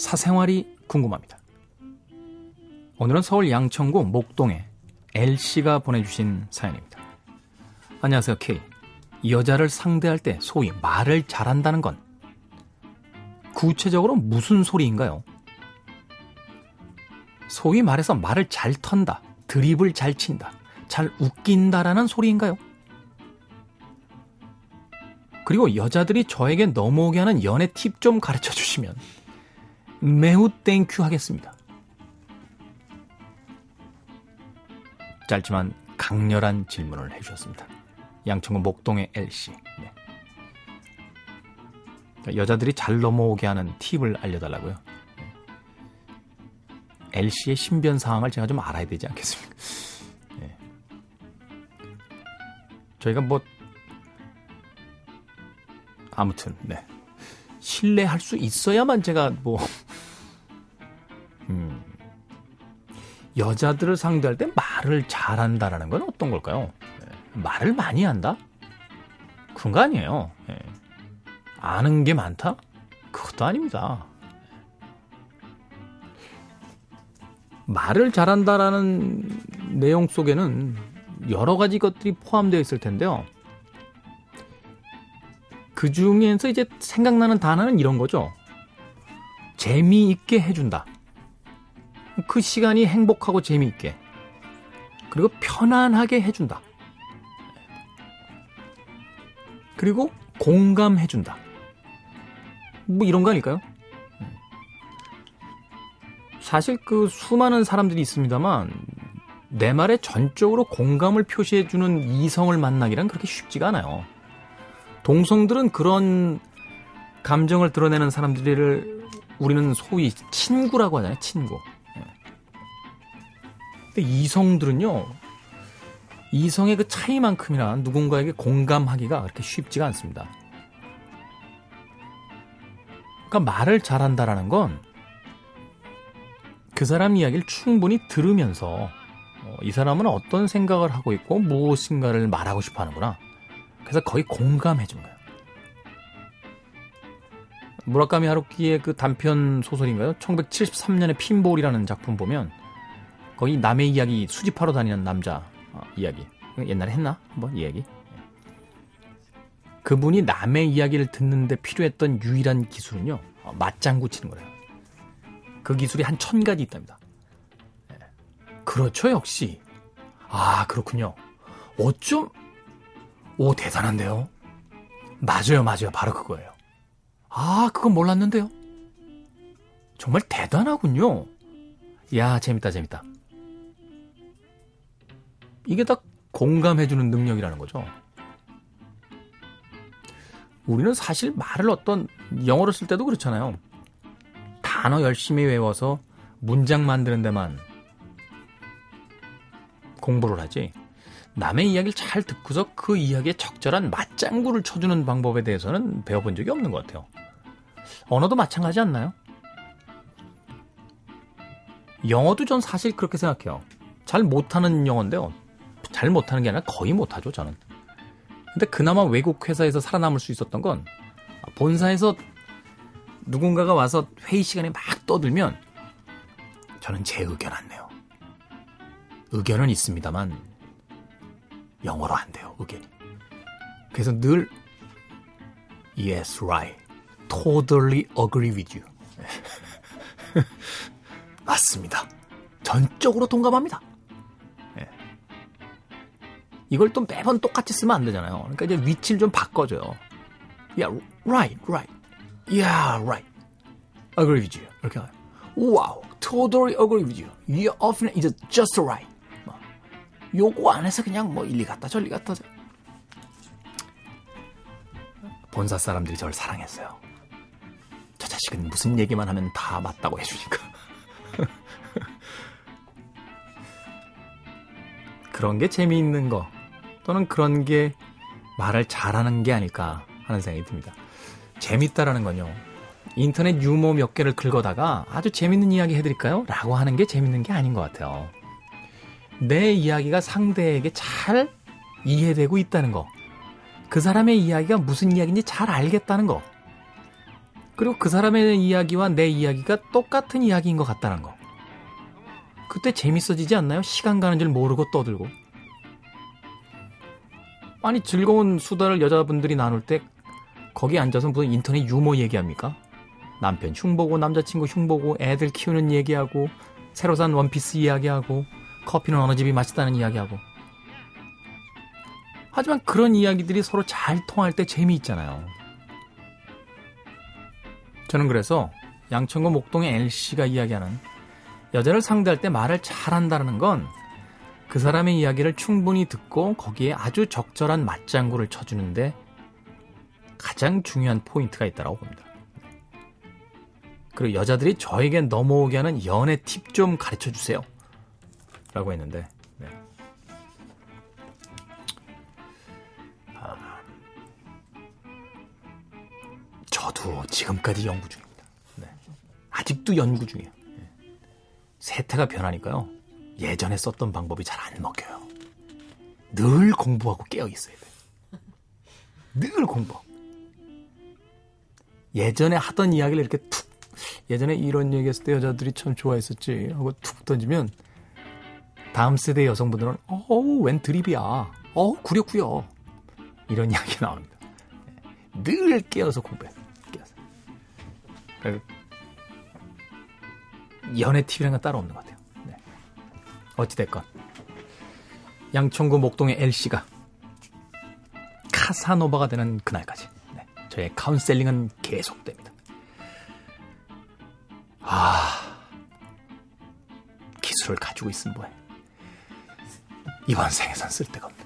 사생활이 궁금합니다. 오늘은 서울 양천구 목동에 L씨가 보내주신 사연입니다. 안녕하세요, K. 여자를 상대할 때 소위 말을 잘한다는 건 구체적으로 무슨 소리인가요? 소위 말해서 말을 잘 턴다, 드립을 잘 친다, 잘 웃긴다라는 소리인가요? 그리고 여자들이 저에게 넘어오게 하는 연애 팁 좀 가르쳐 주시면 매우 thank you 하겠습니다. 짧지만 강렬한 질문을 해주셨습니다. 양천구 목동의 L씨. 네. 여자들이 잘 넘어오게 하는 팁을 알려달라고요. 네. L씨의 신변 상황을 제가 좀 알아야 되지 않겠습니까? 네. 저희가 뭐 아무튼 네. 신뢰할 수 있어야만 제가 뭐 여자들을 상대할 때 말을 잘한다라는 건 어떤 걸까요? 네. 말을 많이 한다? 그런 거 아니에요. 네. 아는 게 많다? 그것도 아닙니다. 말을 잘한다라는 내용 속에는 여러 가지 것들이 포함되어 있을 텐데요. 그 중에서 이제 생각나는 단어는 이런 거죠. 재미있게 해준다. 그 시간이 행복하고 재미있게. 그리고 편안하게 해준다. 그리고 공감해준다. 뭐 이런 거 아닐까요? 사실 그 수많은 사람들이 있습니다만 내 말에 전적으로 공감을 표시해주는 이성을 만나기란 그렇게 쉽지가 않아요. 동성들은 그런 감정을 드러내는 사람들을 우리는 소위 친구라고 하잖아요. 친구. 예. 근데 이성들은요. 이성의 그 차이만큼이나 누군가에게 공감하기가 그렇게 쉽지가 않습니다. 그러니까 말을 잘한다라는 건 그 사람 이야기를 충분히 들으면서 어, 이 사람은 어떤 생각을 하고 있고 무엇인가를 말하고 싶어 하는구나. 그래서 거의 공감해 준 거예요. 무라카미 하루키의 그 단편 소설인가요? 1973년의 핀볼이라는 작품 보면 거기 남의 이야기 수집하러 다니는 남자 어, 이야기 옛날에 했나 한번 이야기 그분이 남의 이야기를 듣는데 필요했던 유일한 기술은요 어, 맞장구 치는 거예요. 그 기술이 한 천 가지 있답니다. 예. 그렇죠 역시 아 그렇군요. 어쩜 오, 대단한데요? 맞아요, 맞아요. 바로 그거예요. 아, 그건 몰랐는데요? 정말 대단하군요. 야, 재밌다, 재밌다. 이게 다 공감해주는 능력이라는 거죠. 우리는 사실 말을 어떤 영어로 쓸 때도 그렇잖아요. 단어 열심히 외워서 문장 만드는 데만 공부를 하지. 남의 이야기를 잘 듣고서 그 이야기에 적절한 맞장구를 쳐주는 방법에 대해서는 배워본 적이 없는 것 같아요. 언어도 마찬가지 않나요? 영어도 전 사실 그렇게 생각해요. 잘 못하는 영어인데요. 잘 못하는 게 아니라 거의 못하죠, 저는. 근데 그나마 외국 회사에서 살아남을 수 있었던 건 본사에서 누군가가 와서 회의 시간에 막 떠들면 저는 제 의견 안 내요. 의견은 있습니다만 영어로 안 돼요, 의견이. 그래서 늘 Yes, right. Totally agree with you. 맞습니다. 전적으로 동감합니다. 네. 이걸 또 매번 똑같이 쓰면 안 되잖아요. 그러니까 이제 위치를 좀 바꿔줘요. Yeah, right, right. Yeah, right. Agree with you. 이렇게 하요. Wow, totally agree with you. Your opinion is just right. 요거 안에서 그냥 뭐 일리 갔다 저리 갔다 저. 본사 사람들이 저를 사랑했어요. 저 자식은 무슨 얘기만 하면 다 맞다고 해주니까. 그런 게 재미있는 거 또는 그런 게 말을 잘하는 게 아닐까 하는 생각이 듭니다. 재밌다라는 건요. 인터넷 유머 몇 개를 긁어다가 아주 재밌는 이야기 해드릴까요? 라고 하는 게 재밌는 게 아닌 것 같아요. 내 이야기가 상대에게 잘 이해되고 있다는 거. 그 사람의 이야기가 무슨 이야기인지 잘 알겠다는 거. 그리고 그 사람의 이야기와 내 이야기가 똑같은 이야기인 것 같다는 거. 그때 재밌어지지 않나요? 시간 가는 줄 모르고 떠들고. 아니, 즐거운 수다를 여자분들이 나눌 때 거기 앉아서 무슨 인터넷 유머 얘기합니까? 남편 흉보고 남자친구 흉보고 애들 키우는 얘기하고 새로 산 원피스 이야기하고 커피는 어느 집이 맛있다는 이야기하고 하지만 그런 이야기들이 서로 잘 통할 때 재미있잖아요. 저는 그래서 양천구 목동의 L씨가 이야기하는 여자를 상대할 때 말을 잘한다는 건 그 사람의 이야기를 충분히 듣고 거기에 아주 적절한 맞장구를 쳐주는데 가장 중요한 포인트가 있다고 봅니다. 그리고 여자들이 저에게 넘어오게 하는 연애 팁 좀 가르쳐 주세요. 라고 했는데, 네. 아, 저도 지금까지 연구 중입니다. 네. 아직도 연구 중이에요. 네. 세태가 변하니까요. 예전에 썼던 방법이 잘 안 먹혀요. 늘 공부하고 깨어 있어야 돼요. 늘 공부. 예전에 하던 이야기를 이렇게 툭, 예전에 이런 얘기 했을 때 여자들이 참 좋아했었지 하고 툭 던지면 다음 세대 여성분들은 어우 웬 드립이야 어우 구렸구요 이런 이야기 나옵니다 늘 깨어서 공부해 깨어서 연애 팁이란 건 따로 없는 것 같아요 네. 어찌됐건 양천구 목동의 L씨가 카사노바가 되는 그날까지 네. 저의 카운셀링은 계속됩니다 아 기술을 가지고 있으면 뭐해 이번 생에선 쓸데가 없네.